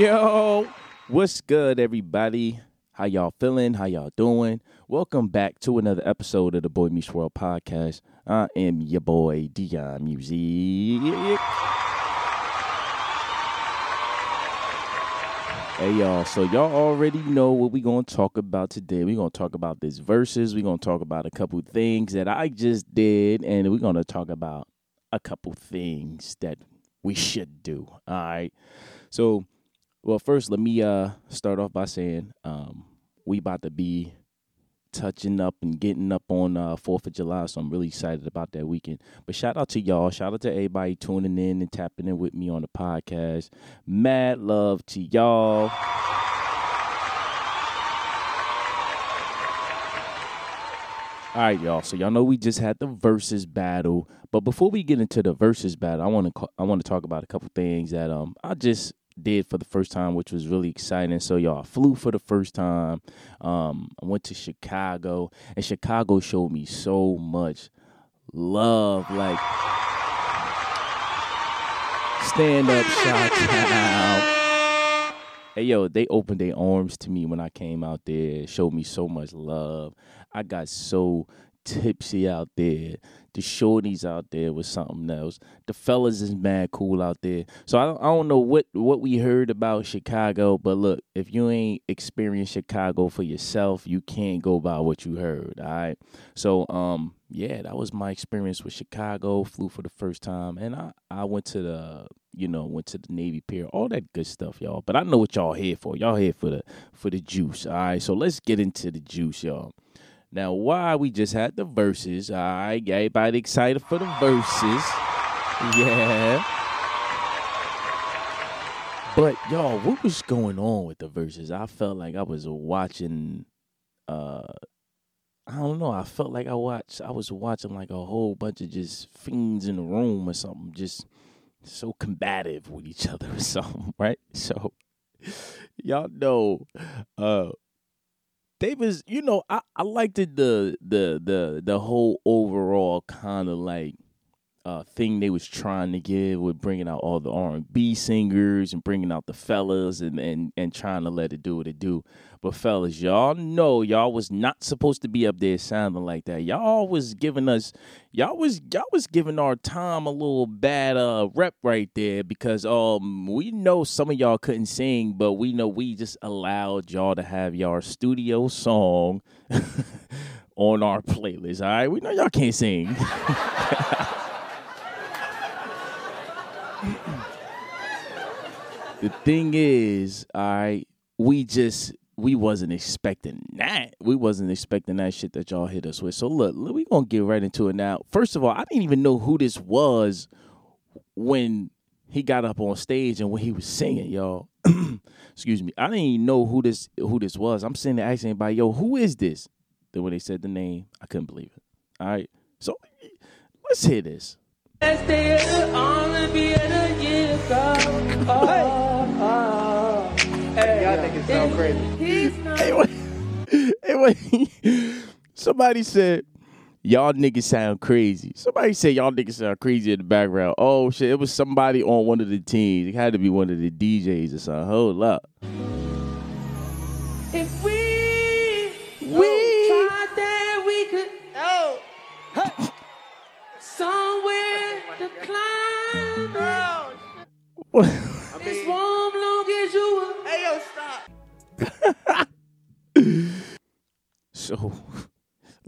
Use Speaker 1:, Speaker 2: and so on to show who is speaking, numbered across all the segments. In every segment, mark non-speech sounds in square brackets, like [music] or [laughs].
Speaker 1: Yo, what's good, everybody? How y'all feeling? How y'all doing? Welcome back to another episode of the Boy Meets World podcast. I am your boy Dion Music. Hey y'all, so y'all already know what we're gonna talk about today. We're gonna talk about this Verzuz. We're gonna talk about a couple things that I just did, and we're gonna talk about a couple things that we should do. All right. So well first let me uh start off by saying um we about to be touching up and getting up on uh, 4th of July. So I'm really excited about that weekend. But shout out to y'all. Shout out to everybody tuning in and tapping in with me on the podcast. Mad love to y'all. All right, y'all. So y'all know we just had the Verzuz battle, but before we get into the Verzuz battle, I want to I want to talk about a couple things that um I just did for the first time, which was really exciting. So y'all flew for the first time. Um, I went to Chicago, and Chicago showed me so much love. Like stand up, shout out. Hey yo, they opened their arms to me when I came out there. Showed me so much love. I got so tipsy out there. The shorties out there was something else. The fellas is mad cool out there. So I don't, I don't know what what we heard about Chicago, but look, if you ain't experienced Chicago for yourself, you can't go by what you heard. All right. So um yeah, that was my experience with Chicago. Flew for the first time, and I I went to the you know went to the Navy Pier, all that good stuff, y'all. But I know what y'all here for. Y'all here for the for the juice. All right. So let's get into the juice, y'all. Now, why we just had the Verzuz, all right? Everybody excited for the Verzuz. Yeah. But y'all, what was going on with the Verzuz? I felt like I was watching uh I don't know, I felt like I watched I was watching like a whole bunch of just fiends in the room or something, just so combative with each other or [laughs] something, right? So y'all know uh was you know I I liked it the the the the whole overall kind of like uh thing they was trying to give with bringing out all the R and B singers and bringing out the fellas and and and trying to let it do what it do. But fellas, y'all know y'all was not supposed to be up there sounding like that. Y'all was giving us y'all was y'all was giving our time a little bad uh rep right there because um we know some of y'all couldn't sing, but we know we just allowed y'all to have y'all studio song [laughs] on our playlist. All right, we know y'all can't sing. [laughs] the thing is, right, we just we wasn't expecting that. We wasn't expecting that shit that y'all hit us with. So look, we gonna get right into it now. First of all, I didn't even know who this was when he got up on stage and when he was singing, y'all. [clears throat] Excuse me. I didn't even know who this who this was. I'm sitting there asking anybody, yo, who is this? Then when they said the name, I couldn't believe it. All right. So let's hear this.
Speaker 2: Think it sound crazy. [laughs]
Speaker 1: Hey, wait. [laughs] Somebody said, y'all niggas sound crazy. Somebody said y'all niggas sound crazy in the background. Oh shit, it was somebody on one of the teams. It had to be one of the DJs or something. Hold up.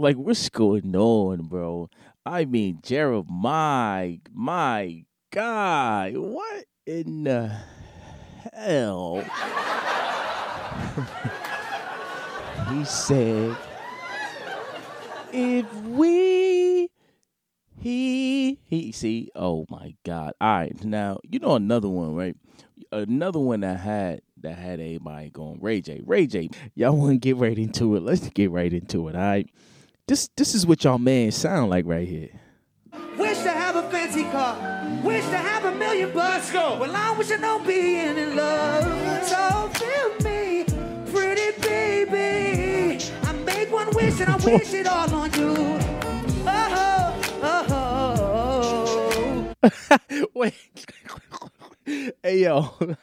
Speaker 1: Like, what's going on, bro? I mean, Jeremiah, my my God, what in the hell? [laughs] he said, if we, he, he, see, oh my God. All right, now, you know another one, right? Another one that had that had everybody going Ray J. Ray J. Y'all want to get right into it? Let's get right into it. All right. This this is what y'all man sound like right here.
Speaker 3: Wish to have a fancy car. Wish to have a million bucks.
Speaker 2: go.
Speaker 3: Well, I wish I know being in love. So feel me, pretty baby. I make one wish and I wish it all on you. Oh, oh, oh.
Speaker 1: Wait. [laughs] hey yo. [laughs]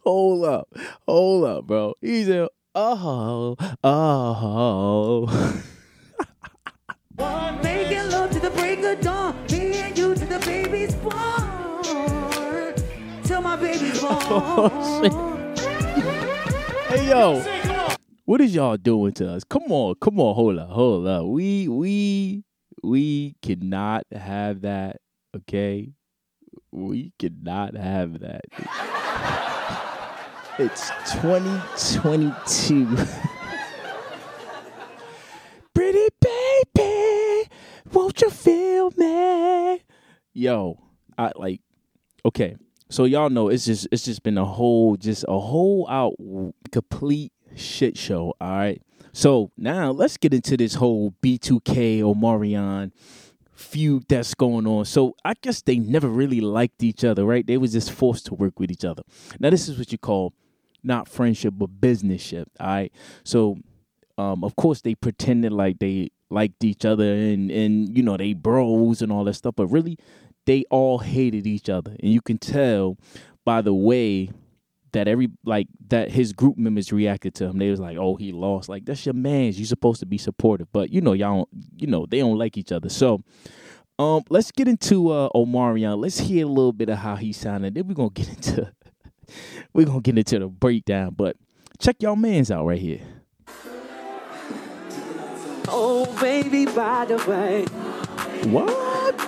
Speaker 1: hold up, hold up, bro. He said, oh, oh. [laughs]
Speaker 3: Making love to the break of dawn. Me and you to the baby's born. Till my baby's [laughs] oh, born.
Speaker 1: Oh, hey yo, what is y'all doing to us? Come on, come on, hold up, hold up. We we we cannot have that. Okay, we cannot have that. It's 2022. [laughs] won't you feel me? Yo, I like okay. So y'all know it's just it's just been a whole just a whole out complete shit show. All right. So now let's get into this whole B2K Omarion feud that's going on. So I guess they never really liked each other, right? They was just forced to work with each other. Now this is what you call not friendship but businessship. All right. So um, of course they pretended like they liked each other and and you know they bros and all that stuff, but really they all hated each other, and you can tell by the way that every like that his group members reacted to him. They was like, "Oh, he lost." Like that's your man's. You supposed to be supportive, but you know y'all, you know they don't like each other. So, um, let's get into uh Omarion. Let's hear a little bit of how he sounded. Then we're gonna get [laughs] into we're gonna get into the breakdown. But check y'all man's out right here.
Speaker 4: Oh, baby, by the way,
Speaker 1: What?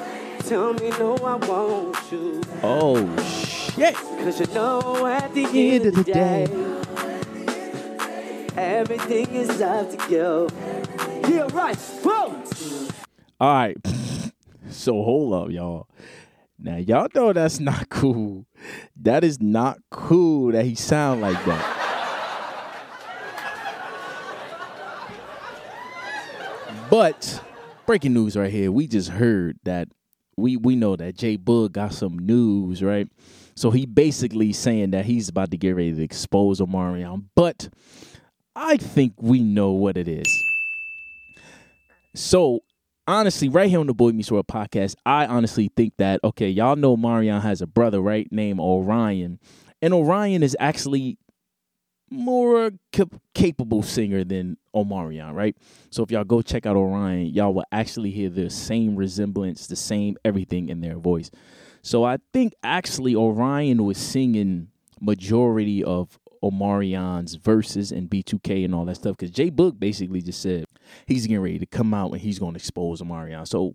Speaker 4: tell me no, I want you.
Speaker 1: Oh shit!
Speaker 4: Cause you know at the end of the day, everything is up to you. Yeah, right. Boom.
Speaker 1: All right. [laughs] So hold up, y'all. Now y'all know that's not cool. That is not cool that he sound like that. But breaking news right here. We just heard that we we know that J-Boog got some news, right? So he basically saying that he's about to get ready to expose Omarion. But I think we know what it is. So honestly, right here on the Boy Meets World podcast, I honestly think that okay, y'all know Marion has a brother, right, named O'Ryan, and O'Ryan is actually more cap- capable singer than Omarion, right? So if y'all go check out O'Ryan, y'all will actually hear the same resemblance, the same everything in their voice. So I think actually O'Ryan was singing majority of Omarion's verses and B2K and all that stuff because J-Boog basically just said he's getting ready to come out and he's going to expose Omarion. So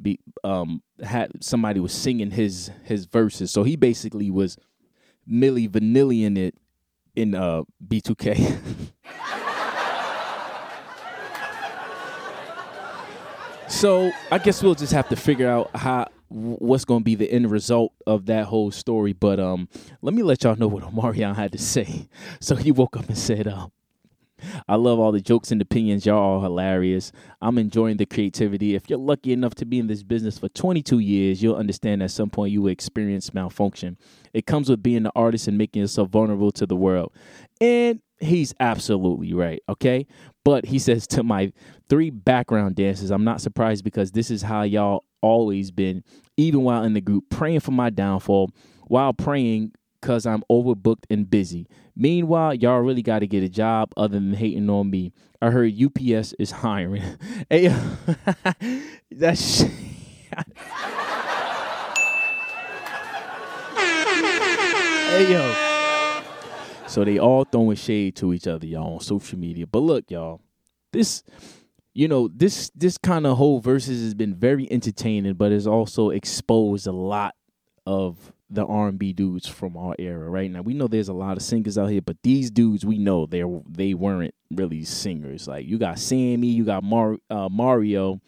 Speaker 1: be, um had somebody was singing his his verses. So he basically was Millie Vanillian it in uh B2K. [laughs] so I guess we'll just have to figure out how what's going to be the end result of that whole story. But um, let me let y'all know what Omarion had to say. [laughs] So he woke up and said, um, I love all the jokes and opinions. Y'all are hilarious. I'm enjoying the creativity. If you're lucky enough to be in this business for 22 years, you'll understand at some point you will experience malfunction. It comes with being an artist and making yourself vulnerable to the world. And he's absolutely right, okay? But he says to my three background dancers, I'm not surprised because this is how y'all always been, even while in the group, praying for my downfall, while praying because I'm overbooked and busy. Meanwhile, y'all really got to get a job other than hating on me. I heard UPS is hiring. [laughs] hey, [laughs] that's. [laughs] hey, yo. So they all throwing shade to each other, y'all, on social media. But look, y'all, this you know this this kind of whole Verzuz has been very entertaining but has also exposed a lot of the R&B dudes from our era right? Now we know there's a lot of singers out here but these dudes we know they they weren't really singers. Like you got Sammie you got Mar- uh, Mario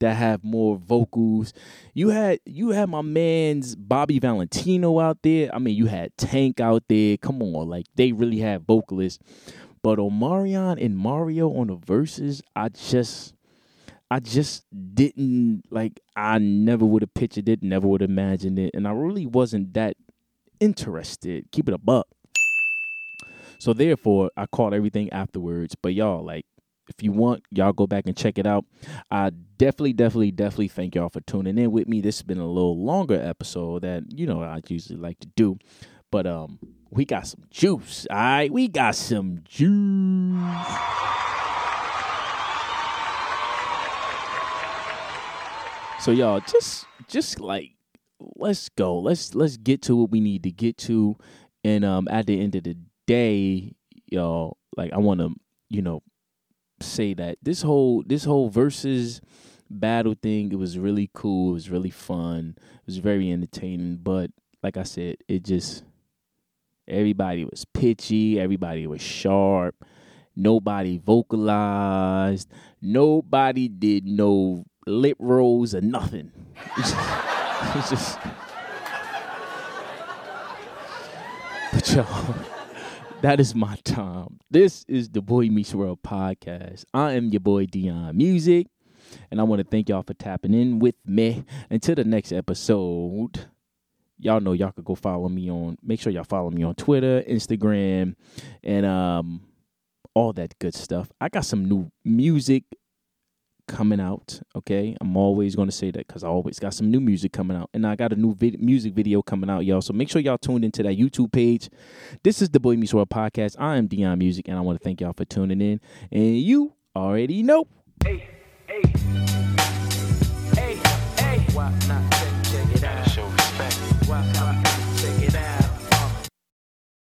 Speaker 1: that have more vocals. You had you had my man's Bobby Valentino out there. I mean you had Tank out there. Come on like they really had vocalists. But Omarion and Mario on the Verzuz, I just I just didn't like I never would have pictured it, never would have imagined it, and I really wasn't that interested. Keep it a buck. So therefore I caught everything afterwards. But y'all, like, if you want, y'all go back and check it out. I definitely, definitely, definitely thank y'all for tuning in with me. This has been a little longer episode that, you know, I usually like to do. But um, we got some juice. All right, we got some juice. So y'all, just just like let's go. Let's let's get to what we need to get to. And um at the end of the day, y'all, like I wanna, you know, say that this whole this whole Verzuz battle thing, it was really cool, it was really fun, it was very entertaining, but like I said, it just everybody was pitchy, everybody was sharp, nobody vocalized, nobody did no lip rolls or nothing. It's just, it's just but y'all, that is my time. This is the Boy Meets World podcast. I am your boy Dion Music, and I want to thank y'all for tapping in with me. Until the next episode, y'all know y'all could go follow me on. Make sure y'all follow me on Twitter, Instagram, and um all that good stuff. I got some new music coming out. Okay, I'm always going to say that because I always got some new music coming out, and I got a new vid- music video coming out, y'all. So make sure y'all tuned into that YouTube page. This is the Boy Meets World podcast. I am Dion Music, and I want to thank y'all for tuning in. And you already know.
Speaker 2: Hey, hey, hey, hey, why not?